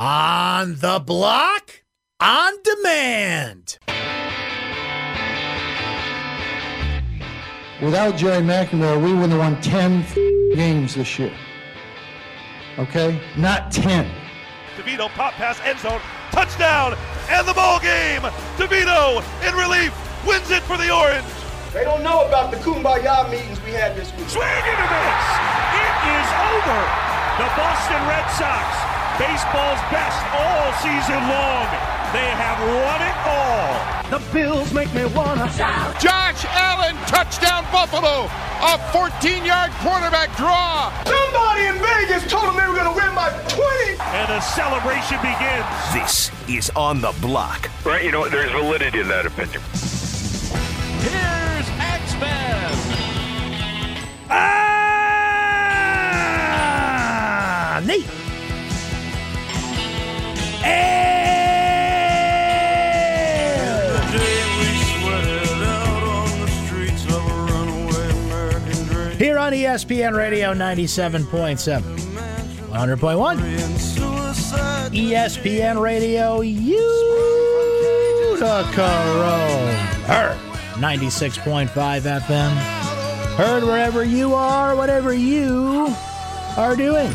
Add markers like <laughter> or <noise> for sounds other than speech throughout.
On the block, on demand. Without Jerry McNamara, we would have won 10 games this year. Okay? Not 10. DeVito pop pass end zone, touchdown, and the ball game. DeVito in relief wins it for the Orange. They don't know about the kumbaya meetings we had this week. Swing and a miss. It is over. The Boston Red Sox, baseball's best all season long. They have won it all. The Bills make me wanna shout. Josh Allen, touchdown Buffalo. A 14-yard quarterback draw. Somebody in Vegas told them they were going to win by 20. And the celebration begins. This is On the Block. Right, you know, there's validity in that opinion. Here's X-Men. Ah, on ESPN Radio 97.7, 100.1. ESPN Radio Utica. Heard 96.5 FM. Heard wherever you are, whatever you are doing.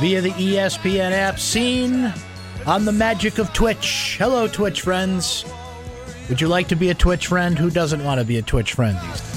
Via the ESPN app, seen on the magic of Twitch. Hello, Twitch friends. Would you like to be a Twitch friend? Who doesn't want to be a Twitch friend these days?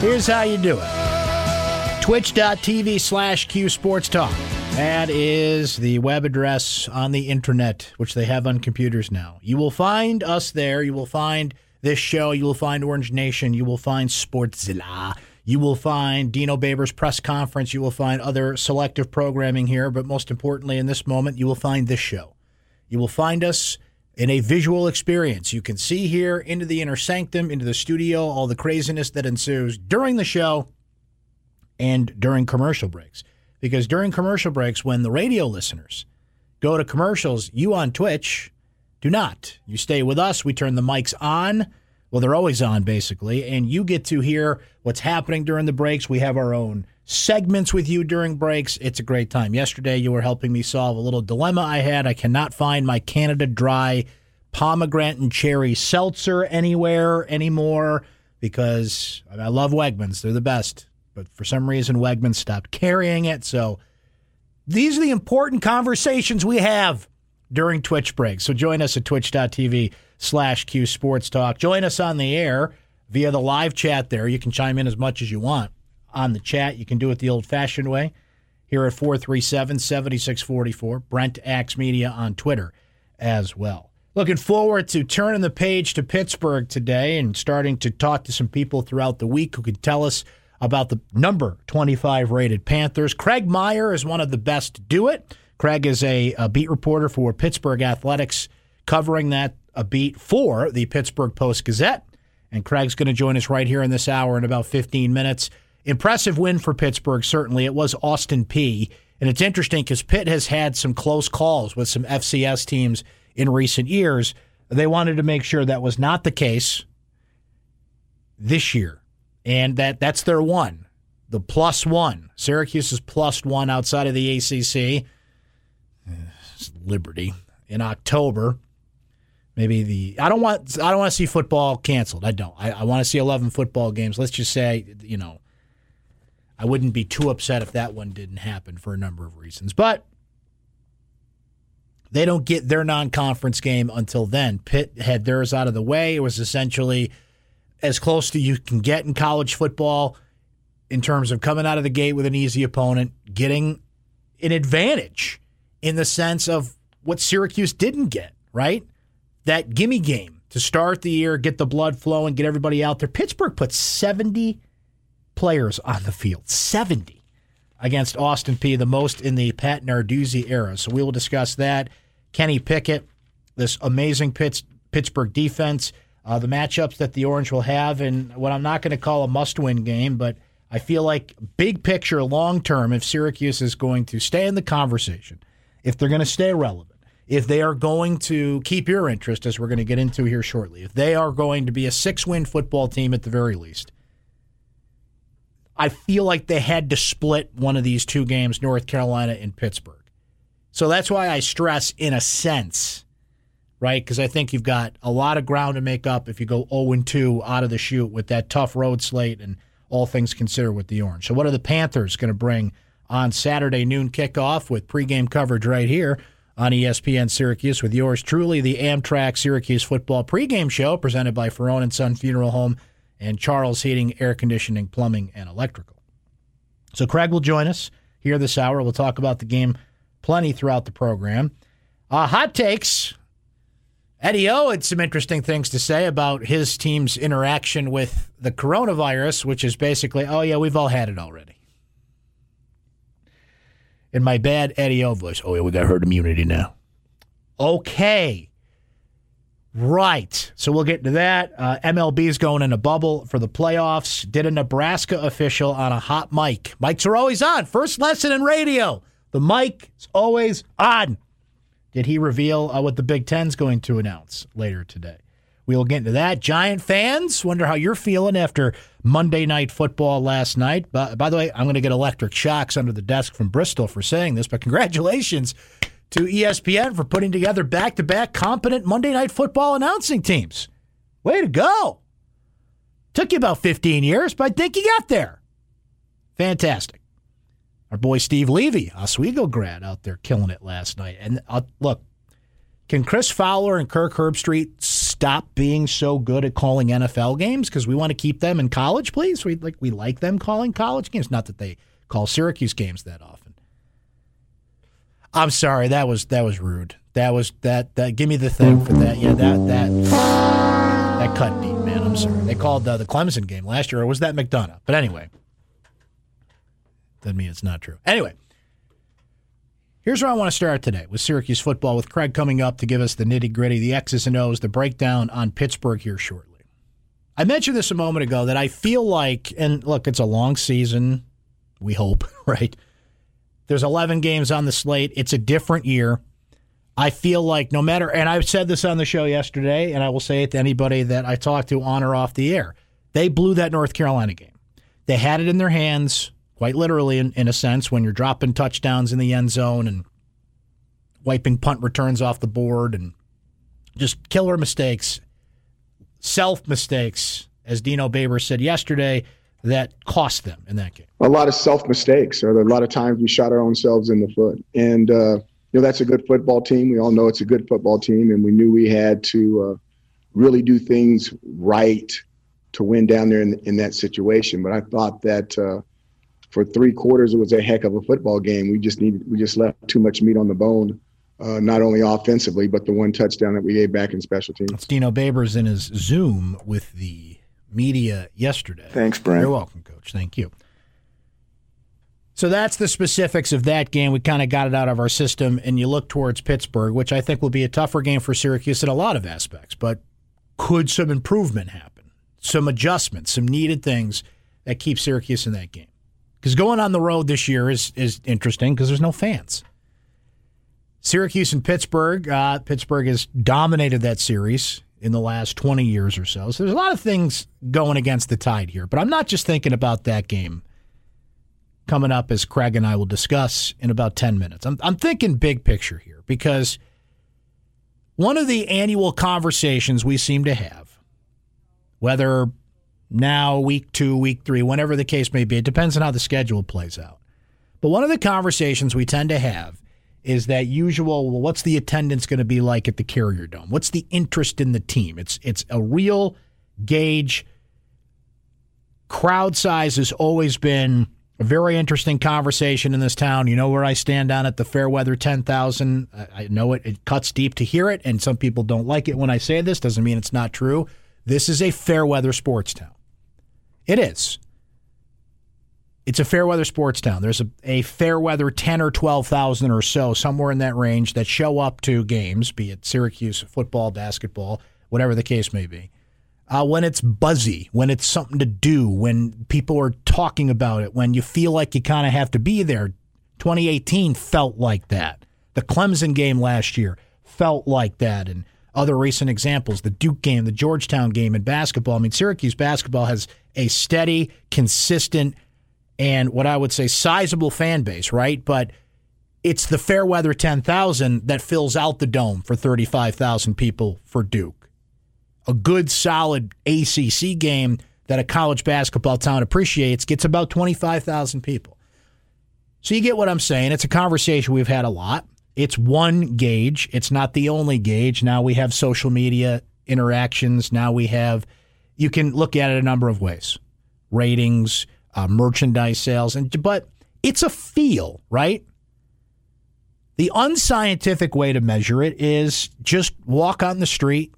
Here's how you do it twitch.tv slash Q Sports Talk. That is the web address on the internet, which they have on computers now. You will find us there. You will find this show. You will find Orange Nation. You will find Sportzilla. You will find Dino Babers' press conference. You will find other selective programming here. But most importantly, in this moment, you will find this show. You will find us in a visual experience. You can see here into the inner sanctum, into the studio, all the craziness that ensues during the show and during commercial breaks. Because during commercial breaks, when the radio listeners go to commercials, you on Twitch do not. You stay with us. We turn the mics on. Well, they're always on, basically, and you get to hear what's happening during the breaks. We have our own segments with you during breaks. It's a great time. Yesterday, you were helping me solve a little dilemma I had. I cannot find my Canada Dry pomegranate and cherry seltzer anywhere anymore because I, love Wegmans. They're the best. But for some reason, Wegmans stopped carrying it. So these are the important conversations we have during Twitch breaks. So join us at twitch.tv slash Q Sports Talk. Join us on the air via the live chat there. You can chime in as much as you want on the chat. You can do it the old fashioned way here at 437 7644. Brent Axe Media on Twitter as well. Looking forward to turning the page to Pittsburgh today and starting to talk to some people throughout the week who can tell us about the number 25 rated Panthers. Craig Meyer is one of the best to do it. Craig is a, a beat reporter for Pittsburgh Athletics, covering that a beat for the Pittsburgh Post Gazette. And Craig's going to join us right here in this hour in about 15 minutes. Impressive win for Pittsburgh, certainly. It was Austin Peay. And it's interesting because Pitt has had some close calls with some FCS teams in recent years. They wanted to make sure that was not the case this year. And that that's their one, the plus one. Syracuse is plus one outside of the ACC. It's Liberty in October. Maybe the I don't want I don't want to see football canceled. I don't. I, I want to see eleven football games. Let's just say you know I wouldn't be too upset if that one didn't happen for a number of reasons. But they don't get their non-conference game until then. Pitt had theirs out of the way. It was essentially as close to you can get in college football in terms of coming out of the gate with an easy opponent, getting an advantage in the sense of what Syracuse didn't get, right? That gimme game to start the year, get the blood flowing, get everybody out there. Pittsburgh put 70 players on the field, 70 against Austin Peay, the most in the Pat Narduzzi era. So we will discuss that. Kenny Pickett, this amazing Pitts, Pittsburgh defense, uh, the matchups that the Orange will have, and what I'm not going to call a must win game, but I feel like big picture, long term, if Syracuse is going to stay in the conversation, if they're going to stay relevant, if they are going to keep your interest, as we're going to get into here shortly, if they are going to be a six win football team at the very least, I feel like they had to split one of these two games, North Carolina and Pittsburgh. So that's why I stress in a sense, right? Because I think you've got a lot of ground to make up if you go 0 2 out of the chute with that tough road slate and all things considered with the Orange. So, what are the Panthers going to bring on Saturday noon kickoff with pregame coverage right here on ESPN Syracuse with yours truly, the Amtrak Syracuse football pregame show presented by Ferrone and Son Funeral Home and Charles Heating, Air Conditioning, Plumbing, and Electrical. So, Craig will join us here this hour. We'll talk about the game plenty throughout the program. Uh, hot takes. Eddie O had some interesting things to say about his team's interaction with the coronavirus, which is basically, oh, yeah, we've all had it already. In my bad Eddie O voice, oh, yeah, we got herd immunity now. Okay. Right. So we'll get to that. Uh, MLB's going in a bubble for the playoffs. Did a Nebraska official on a hot mic. Mics are always on. First lesson in radio. The mic is always on. Did he reveal uh, what the Big Ten's going to announce later today? We will get into that. Giant fans, wonder how you're feeling after Monday Night Football last night. By, by the way, I'm going to get electric shocks under the desk from Bristol for saying this, but congratulations to ESPN for putting together back to back competent Monday Night Football announcing teams. Way to go. Took you about 15 years, but I think you got there. Fantastic. Our boy Steve Levy, Oswego grad, out there killing it last night. And uh, look, can Chris Fowler and Kirk Herbstreit stop being so good at calling NFL games because we want to keep them in college, please? We like we like them calling college games. Not that they call Syracuse games that often. I'm sorry, that was that was rude. That was that that. Give me the thing for that. Yeah, that that that cut deep, man. I'm sorry. They called uh, the Clemson game last year, or was that McDonough? But anyway, doesn't mean it's not true. Anyway, here's where I want to start today with Syracuse football, with Craig coming up to give us the nitty gritty, the X's and O's, the breakdown on Pittsburgh here shortly. I mentioned this a moment ago that I feel like, and look, it's a long season. We hope, <laughs> right? There's 11 games on the slate. It's a different year. I feel like no matter, and I've said this on the show yesterday, and I will say it to anybody that I talk to on or off the air. They blew that North Carolina game. They had it in their hands, quite literally, in, in a sense, when you're dropping touchdowns in the end zone and wiping punt returns off the board and just killer mistakes, self mistakes, as Dino Babers said yesterday, that cost them in that game. A lot of self mistakes. Or a lot of times we shot our own selves in the foot. And, uh, you know, that's a good football team. We all know it's a good football team. And we knew we had to uh, really do things right to win down there in, in that situation. But I thought that uh, for three quarters, it was a heck of a football game. We just needed, we just left too much meat on the bone uh, not only offensively, but the one touchdown that we gave back in special teams. It's Dino Babers in his Zoom with the media yesterday. Thanks, Brent. You're welcome, Coach. Thank you. So that's the specifics of that game. We kind of got it out of our system, and you look towards Pittsburgh, which I think will be a tougher game for Syracuse in a lot of aspects. But could some improvement happen? Some adjustments, some needed things that keep Syracuse in that game. Because going on the road this year is is interesting because there's no fans. Syracuse and Pittsburgh. Uh, Pittsburgh has dominated that series in the last 20 years or so. So there's a lot of things going against the tide here. But I'm not just thinking about that game coming up as Craig and I will discuss in about 10 minutes. I'm, I'm thinking big picture here because one of the annual conversations we seem to have, whether now, week two, week three, whenever the case may be, it depends on how the schedule plays out. But one of the conversations we tend to have is that usual well, what's the attendance going to be like at the Carrier Dome? What's the interest in the team? It's it's a real gauge. Crowd size has always been a very interesting conversation in this town. You know where I stand down at the Fairweather 10,000. I know it, it cuts deep to hear it, and some people don't like it when I say this. Doesn't mean it's not true. This is a Fairweather sports town. It is it's a fair weather sports town. There's a, a fair weather 10 or 12,000 or so, somewhere in that range, that show up to games, be it Syracuse football, basketball, whatever the case may be. Uh, when it's buzzy, when it's something to do, when people are talking about it, when you feel like you kind of have to be there. 2018 felt like that. The Clemson game last year felt like that. And other recent examples, the Duke game, the Georgetown game in basketball. I mean, Syracuse basketball has a steady, consistent, and what I would say sizable fan base, right? But it's the Fairweather 10,000 that fills out the dome for 35,000 people for Duke. A good, solid ACC game that a college basketball town appreciates gets about 25,000 people. So you get what I'm saying. It's a conversation we've had a lot. It's one gauge, it's not the only gauge. Now we have social media interactions. Now we have, you can look at it a number of ways ratings, uh, merchandise sales, and but it's a feel, right? The unscientific way to measure it is just walk on the street,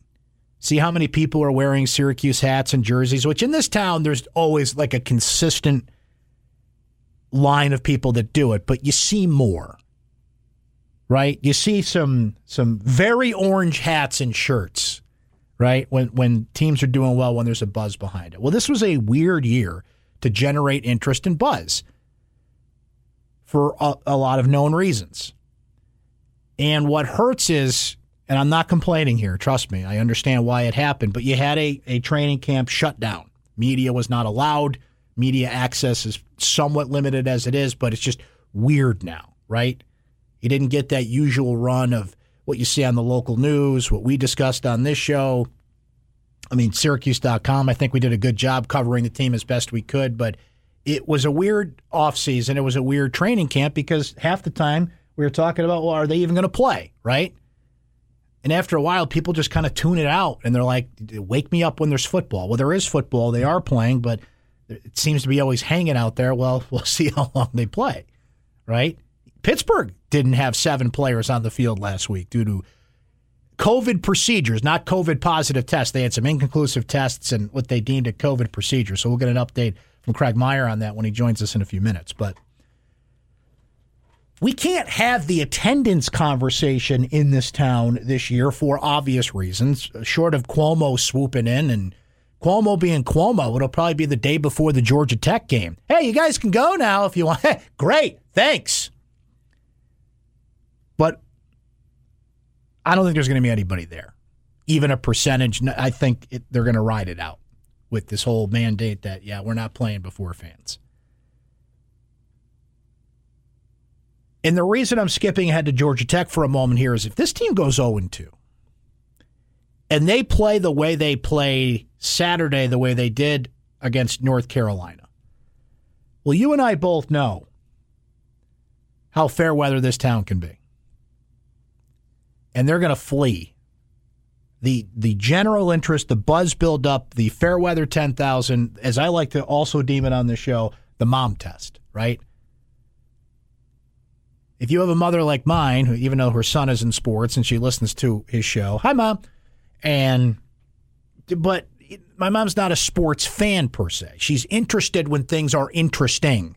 see how many people are wearing Syracuse hats and jerseys, which in this town, there's always like a consistent line of people that do it, but you see more. Right? You see some some very orange hats and shirts, right? When when teams are doing well when there's a buzz behind it. Well, this was a weird year to generate interest and buzz for a, a lot of known reasons. And what hurts is, and I'm not complaining here, trust me, I understand why it happened, but you had a, a training camp shut down. Media was not allowed. Media access is somewhat limited as it is, but it's just weird now, right? You didn't get that usual run of what you see on the local news, what we discussed on this show. I mean, Syracuse.com, I think we did a good job covering the team as best we could, but it was a weird offseason. It was a weird training camp because half the time we were talking about, well, are they even going to play, right? And after a while, people just kind of tune it out and they're like, wake me up when there's football. Well, there is football. They are playing, but it seems to be always hanging out there. Well, <laughs> we'll see how long they play, right? Pittsburgh didn't have seven players on the field last week due to COVID procedures, not COVID positive tests. They had some inconclusive tests and what they deemed a COVID procedure. So we'll get an update from Craig Meyer on that when he joins us in a few minutes. But we can't have the attendance conversation in this town this year for obvious reasons, short of Cuomo swooping in and Cuomo being Cuomo. It'll probably be the day before the Georgia Tech game. Hey, you guys can go now if you want. <laughs> Great, thanks. But I don't think there's going to be anybody there, even a percentage. I think it, they're going to ride it out with this whole mandate that yeah, we're not playing before fans. And the reason I'm skipping ahead to Georgia Tech for a moment here is if this team goes 0 2 and they play the way they play Saturday, the way they did against North Carolina, well, you and I both know how fair weather this town can be. And they're going to flee. The, the general interest, the buzz build up, the fair weather 10,000, as I like to also deem it on the show, the mom test, right? If you have a mother like mine, who even though her son is in sports and she listens to his show, hi mom, and but my mom's not a sports fan per se. She's interested when things are interesting,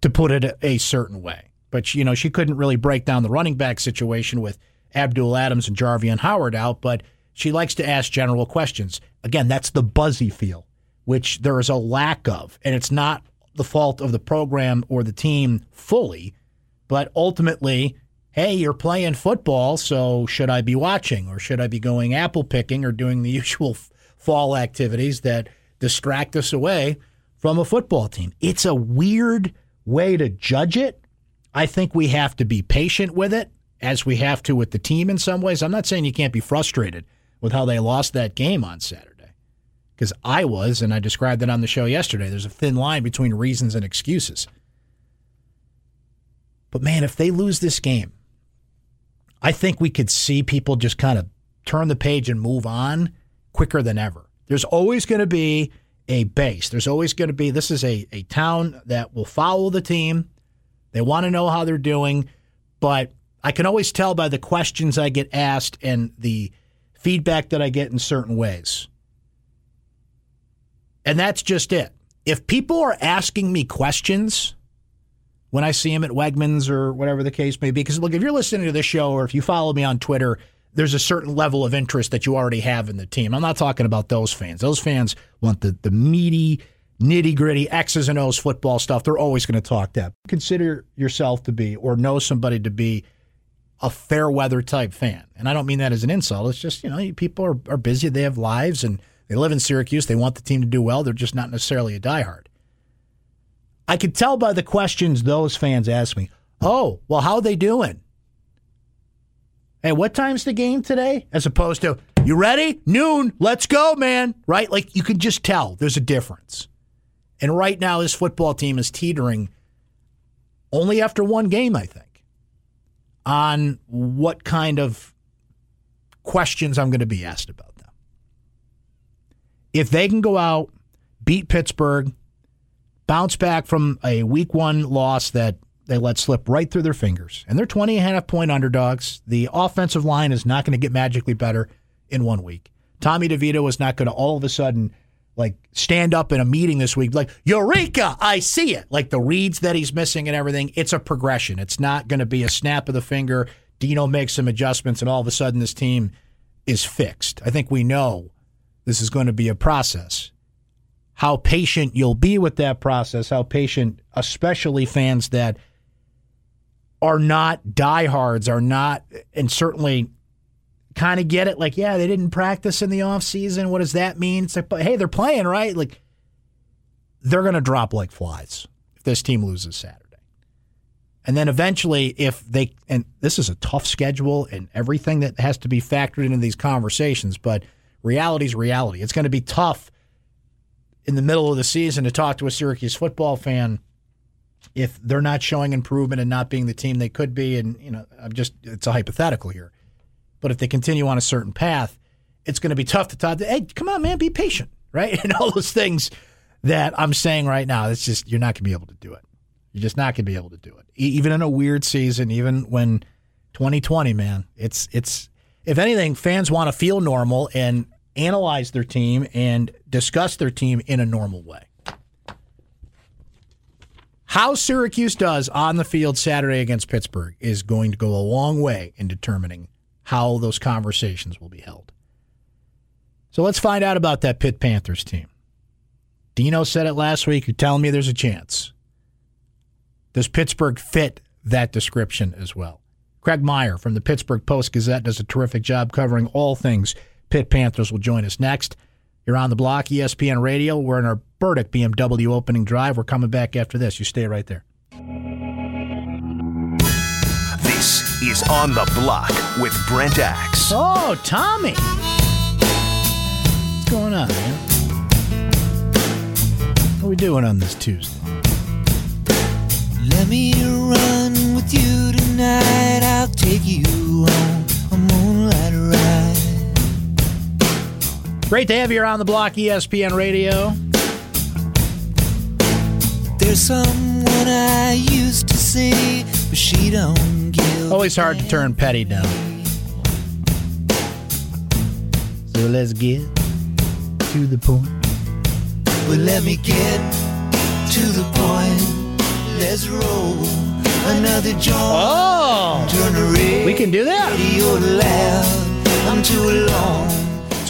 to put it a, a certain way. But you know, she couldn't really break down the running back situation with Abdul Adams and Jarveon Howard out. But she likes to ask general questions. Again, that's the buzzy feel, which there is a lack of, and it's not the fault of the program or the team fully. But ultimately, hey, you're playing football, so should I be watching or should I be going apple picking or doing the <laughs> usual fall activities that distract us away from a football team? It's a weird way to judge it. I think we have to be patient with it as we have to with the team in some ways. I'm not saying you can't be frustrated with how they lost that game on Saturday because I was, and I described it on the show yesterday. There's a thin line between reasons and excuses. But man, if they lose this game, I think we could see people just kind of turn the page and move on quicker than ever. There's always going to be a base. There's always going to be this is a, a town that will follow the team. They want to know how they're doing, but I can always tell by the questions I get asked and the feedback that I get in certain ways. And that's just it. If people are asking me questions, when I see them at Wegmans or whatever the case may be. Because look, if you're listening to this show or if you follow me on Twitter, there's a certain level of interest that you already have in the team. I'm not talking about those fans. Those fans want the the meaty, nitty gritty X's and O's football stuff. They're always going to talk that. Consider yourself to be or know somebody to be a fair weather type fan. And I don't mean that as an insult. It's just, you know, people are, are busy. They have lives and they live in Syracuse. They want the team to do well. They're just not necessarily a diehard. I could tell by the questions those fans ask me. Oh, well, how they doing? Hey, what time's the game today? As opposed to, you ready? Noon. Let's go, man. Right? Like you can just tell there's a difference. And right now, this football team is teetering only after one game, I think, on what kind of questions I'm going to be asked about them. If they can go out, beat Pittsburgh, bounce back from a week one loss that they let slip right through their fingers, and they're 20 and a half point underdogs. The offensive line is not going to get magically better in one week. Tommy DeVito is not going to all of a sudden like stand up in a meeting this week like eureka i see it. Like the reads that he's missing and everything it's a progression. It's not going to be a snap of the finger dino makes some adjustments and all of a sudden this team is fixed. I think we know this is going to be a process. How patient you'll be with that process how patient especially fans that are not diehards are not and certainly kind of get it. Like, yeah, they didn't practice in the off season. What does that mean? It's like, but hey, they're playing, right? Like, they're going to drop like flies if this team loses Saturday. And then eventually, if they, and this is a tough schedule and everything that has to be factored into these conversations, but reality is reality. It's going to be tough in the middle of the season to talk to a Syracuse football fan if they're not showing improvement and not being the team they could be. And, you know, I'm just, it's a hypothetical here. But if they continue on a certain path, it's going to be tough to talk. To, hey, come on, man, be patient, right? <laughs> And all those things that I'm saying right now, it's just you're not going to be able to do it. You're just not going to be able to do it, even in a weird season, even when 2020, man. It's it's if anything, fans want to feel normal and analyze their team and discuss their team in a normal way. How Syracuse does on the field Saturday against Pittsburgh is going to go a long way in determining how those conversations will be held. So let's find out about that Pitt Panthers team. Dino said it last week. You're telling me there's a chance. Does Pittsburgh fit that description as well? Craig Meyer from the Pittsburgh Post Gazette does a terrific job covering all things Pitt Panthers. Will join us next. You're on the block, ESPN Radio. We're in our Burdick BMW opening drive. We're coming back after this. You stay right there. Is On the Block with Brent Axe. Oh, Tommy. What's going on, man? What are we doing on this Tuesday? Let me run with you tonight. I'll take you on a moonlight ride. Great to have you on the block, ESPN Radio. There's someone I used to see, but she don't Always hard to turn petty down. So let's get to the point. Well, let me get to the point. Let's roll another joint. Oh, Turn we can do that.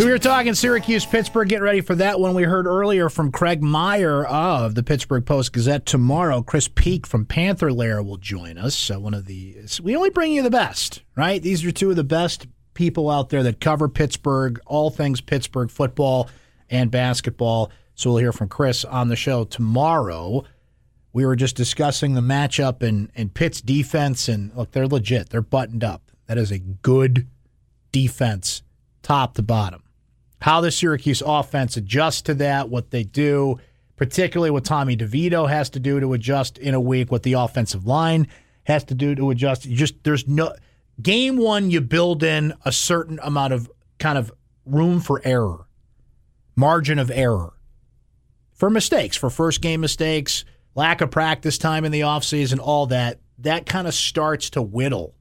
So we were talking Syracuse, Pittsburgh. Get ready for that one. We heard earlier from Craig Meyer of the Pittsburgh Post Gazette. Tomorrow, Chris Peak from Panther Lair will join us. One of the we only bring you the best, right? These are two of the best people out there that cover Pittsburgh, all things Pittsburgh football and basketball. So we'll hear from Chris on the show tomorrow. We were just discussing the matchup and and Pitt's defense, and look, they're legit. They're buttoned up. That is a good defense, top to bottom how the Syracuse offense adjusts to that, what they do, particularly what Tommy DeVito has to do to adjust in a week, what the offensive line has to do to adjust. You just there's no game one. You build in a certain amount of kind of room for error, margin of error for mistakes, for first game mistakes, lack of practice time in the offseason, all that. That kind of starts to whittle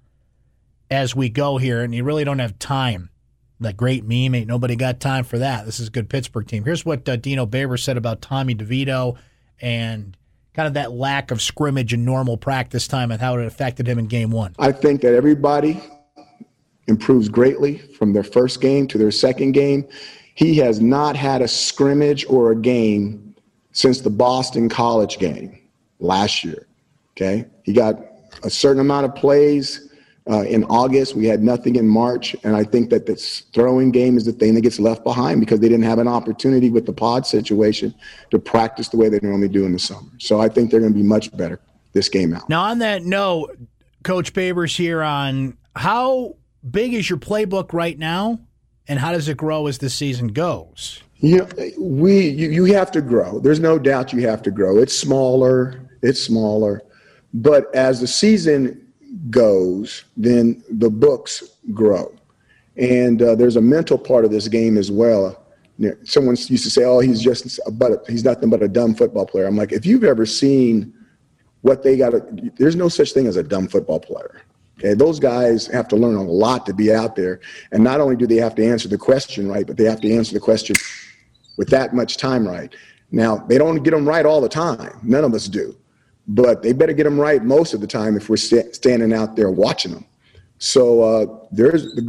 as we go here, and you really don't have time that great meme. Ain't nobody got time for that. This is a good Pittsburgh team. Here's what uh, Dino Babers said about Tommy DeVito and kind of that lack of scrimmage and normal practice time and how it affected him in game one. I think that everybody improves greatly from their first game to their second game. He has not had a scrimmage or a game since the Boston College game last year. Okay. He got a certain amount of plays uh, in August. We had nothing in March. And I think that this throwing game is the thing that gets left behind because they didn't have an opportunity with the pod situation to practice the way they normally do in the summer. So I think they're going to be much better this game out. Now, on that note, Coach Babers here on how big is your playbook right now and how does it grow as the season goes? You know, we you, you have to grow. There's no doubt you have to grow. It's smaller, it's smaller. But as the season goes, then the books grow. And uh, there's a mental part of this game as well. Someone used to say, "Oh, he's just a, but he's nothing but a dumb football player." I'm like, if you've ever seen what they got, there's no such thing as a dumb football player. Okay, those guys have to learn a lot to be out there, and not only do they have to answer the question right, but they have to answer the question with that much time right. Now, they don't get them right all the time. None of us do but they better get them right most of the time if we're st- standing out there watching them. So uh, there's the,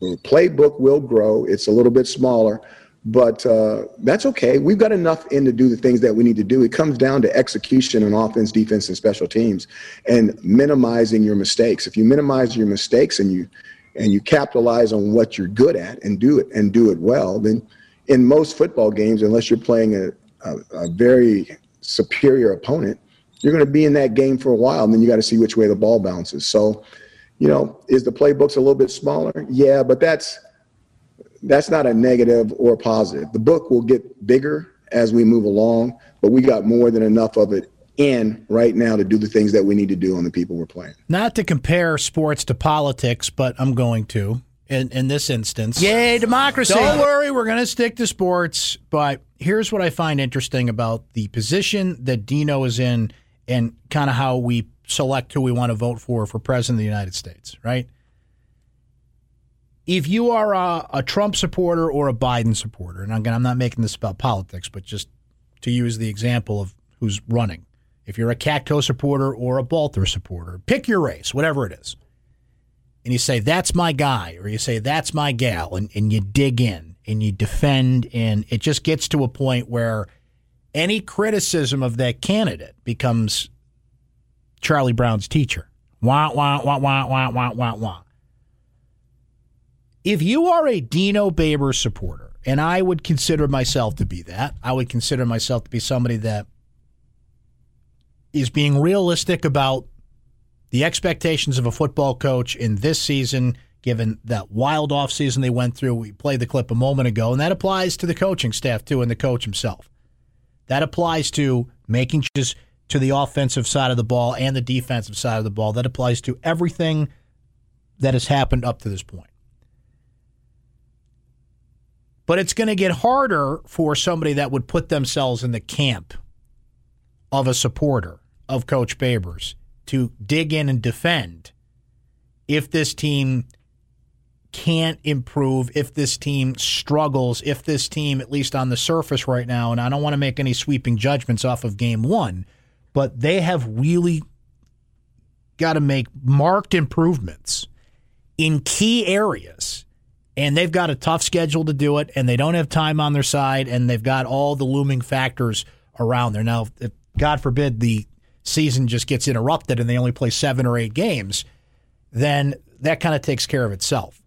the, playbook will grow. It's a little bit smaller, but uh, that's okay. We've got enough in to do the things that we need to do. It comes down to execution on offense, defense, and special teams, and minimizing your mistakes. If you minimize your mistakes and you and you capitalize on what you're good at and do it and do it well, then in most football games, unless you're playing a, a, a very superior opponent, you're going to be in that game for a while, and then you got to see which way the ball bounces. So, you know, is the playbooks a little bit smaller? Yeah, but that's that's not a negative or a positive. The book will get bigger as we move along, but we got more than enough of it in right now to do the things that we need to do on the people we're playing. Not to compare sports to politics, but I'm going to in, in this instance. Yay, democracy. Don't worry, we're going to stick to sports. But here's what I find interesting about the position that Dino is in and kind of how we select who we want to vote for for president of the United States, right? If you are a, a Trump supporter or a Biden supporter, and again, I'm not making this about politics, but just to use the example of who's running. If you're a Katko supporter or a Balter supporter, pick your race, whatever it is. And you say, that's my guy, or you say, that's my gal, and, and you dig in and you defend, and it just gets to a point where any criticism of that candidate becomes Charlie Brown's teacher. Wah, wah, wah, wah, wah, wah, wah, wah. If you are a Dino Babers supporter, and I would consider myself to be that, I would consider myself to be somebody that is being realistic about the expectations of a football coach in this season, given that wild offseason they went through. We played the clip a moment ago, and that applies to the coaching staff too and the coach himself. That applies to making changes to the offensive side of the ball and the defensive side of the ball. That applies to everything that has happened up to this point. But it's going to get harder for somebody that would put themselves in the camp of a supporter of Coach Babers to dig in and defend if this team can't improve, if this team struggles, if this team, at least on the surface right now, and I don't want to make any sweeping judgments off of game one, but they have really got to make marked improvements in key areas. And they've got a tough schedule to do it, and they don't have time on their side, and they've got all the looming factors around there. Now, if, God forbid the season just gets interrupted and they only play seven or eight games, then that kind of takes care of itself.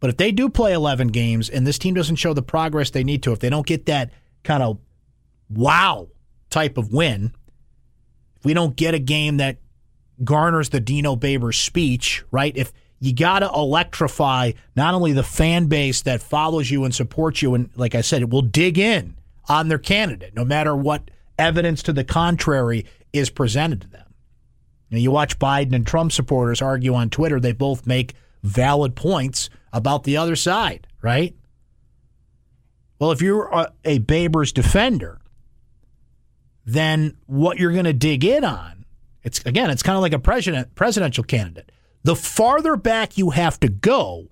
But if they do play 11 games and this team doesn't show the progress they need to, if they don't get that kind of wow type of win, if we don't get a game that garners the Dino Babers speech, right? If you got to electrify not only the fan base that follows you and supports you, and like I said, it will dig in on their candidate, no matter what evidence to the contrary is presented to them. Now, you watch Biden and Trump supporters argue on Twitter, they both make valid points about the other side, right? Well, if you're a, a Babers defender, then what you're going to dig in on, it's again, it's kind of like a president presidential candidate. The farther back you have to go,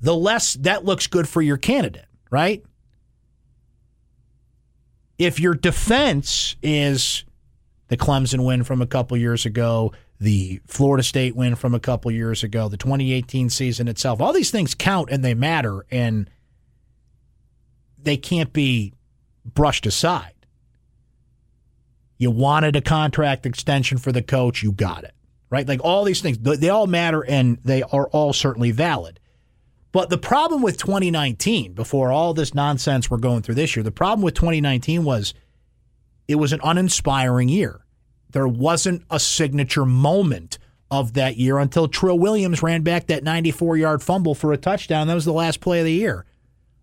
the less that looks good for your candidate, right? If your defense is the Clemson win from a couple years ago, the Florida State win from a couple years ago, the 2018 season itself. All these things count and they matter, and they can't be brushed aside. You wanted a contract extension for the coach, you got it, right? Like all these things, they all matter and they are all certainly valid. But the problem with 2019, before all this nonsense we're going through this year, the problem with 2019 was it was an uninspiring year. There wasn't a signature moment of that year until Trill Williams ran back that 94 yard fumble for a touchdown. That was the last play of the year.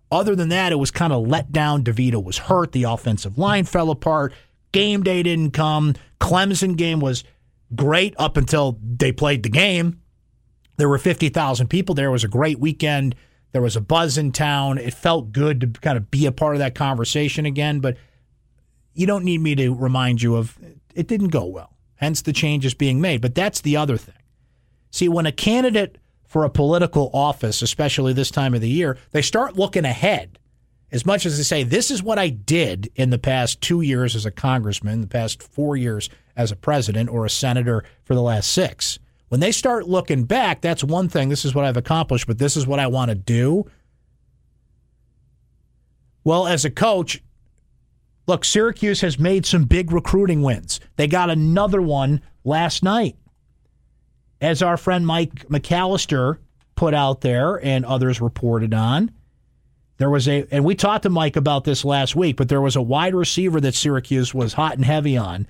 Other than that, it was kind of let down. DeVito was hurt. The offensive line fell apart. Game day didn't come. Clemson game was great up until they played the game. There were 50,000 people there. It was a great weekend. There was a buzz in town. It felt good to kind of be a part of that conversation again, but you don't need me to remind you of it didn't go well. Hence the changes being made. But that's the other thing. See, when a candidate for a political office, especially this time of the year, they start looking ahead as much as they say, This is what I did in the past two years as a congressman, the past four years as a president, or a senator for the last six. When they start looking back, that's one thing. This is what I've accomplished, but this is what I want to do. Well, as a coach, look, Syracuse has made some big recruiting wins. They got another one last night. As our friend Mike McAllister put out there and others reported on, there was a, and we talked to Mike about this last week, but there was a wide receiver that Syracuse was hot and heavy on,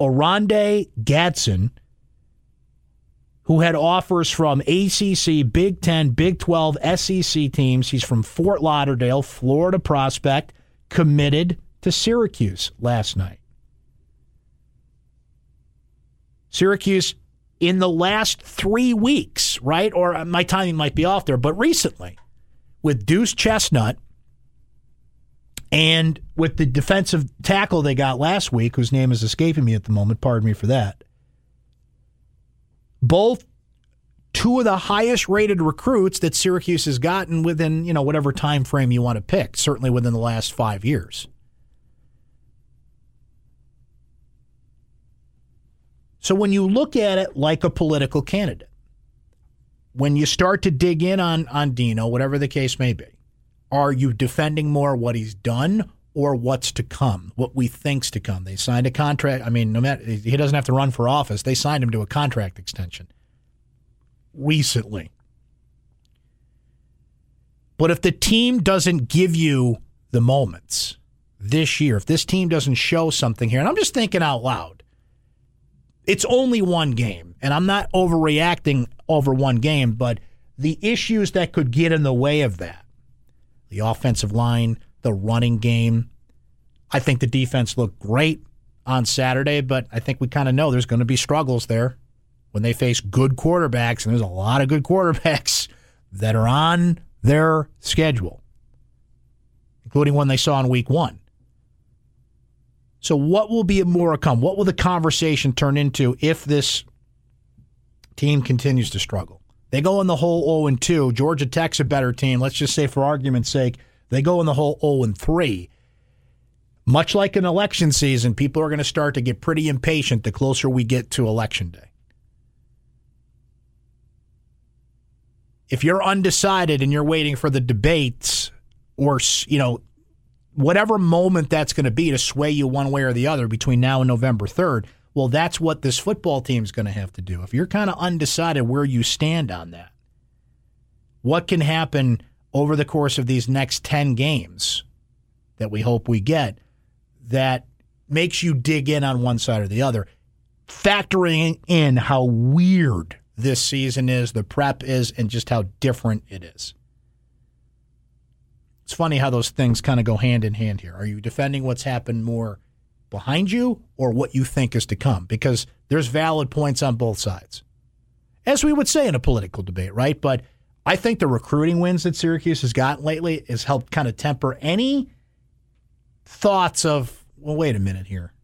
Oronde Gadsden who had offers from ACC, Big 10, Big 12, SEC teams. He's from Fort Lauderdale, Florida prospect, committed to Syracuse last night. Syracuse in the last three weeks, right? Or uh, my timing might be off there, but recently with Deuce Chestnut and with the defensive tackle they got last week, whose name is escaping me at the moment, pardon me for that both two of the highest rated recruits that Syracuse has gotten within, you know, whatever time frame you want to pick, certainly within the last 5 years. So when you look at it like a political candidate, when you start to dig in on on Dino, whatever the case may be, are you defending more what he's done or what's to come, what we think's to come. They signed a contract. I mean, no matter he doesn't have to run for office. They signed him to a contract extension recently. But if the team doesn't give you the moments this year, if this team doesn't show something here, and I'm just thinking out loud, it's only one game, and I'm not overreacting over one game, but the issues that could get in the way of that the offensive line, the running game. I think the defense looked great on Saturday, but I think we kind of know there's going to be struggles there when they face good quarterbacks, and there's a lot of good quarterbacks that are on their schedule, including one they saw in week one. So, what will be more come? What will the conversation turn into if this team continues to struggle? They go in the whole 0 and 2. Georgia Tech's a better team. Let's just say, for argument's sake, they go in the whole 0 and 3. Much like an election season, people are going to start to get pretty impatient the closer we get to election day. If you're undecided and you're waiting for the debates or, you know, whatever moment that's going to be to sway you one way or the other between now and November 3rd, well, that's what this football team is going to have to do. If you're kind of undecided where you stand on that, what can happen over the course of these next 10 games that we hope we get that makes you dig in on one side or the other, factoring in how weird this season is, the prep is, and just how different it is. It's funny how those things kind of go hand in hand here. Are you defending what's happened more behind you or what you think is to come? Because there's valid points on both sides. As we would say in a political debate, right? But I think the recruiting wins that Syracuse has gotten lately has helped kind of temper any thoughts of, well, wait a minute here.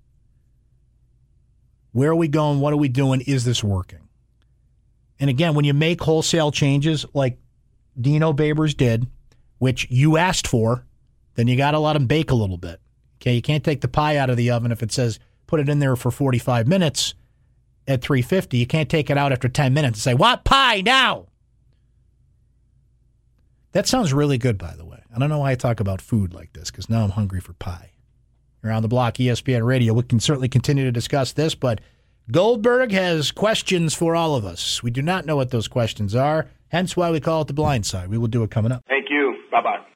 Where are we going? What are we doing? Is this working? And again, when you make wholesale changes like Dino Babers did, which you asked for, then you got to let them bake a little bit. Okay, you can't take the pie out of the oven if it says put it in there for 45 minutes at 350. You can't take it out after 10 minutes and say, "What pie now?" That sounds really good, by the way. I don't know why I talk about food like this because now I'm hungry for pie. Around the block, ESPN Radio. We can certainly continue to discuss this, but Goldberg has questions for all of us. We do not know what those questions are, hence why we call it the blind side. We will do it coming up. Thank you. Bye bye.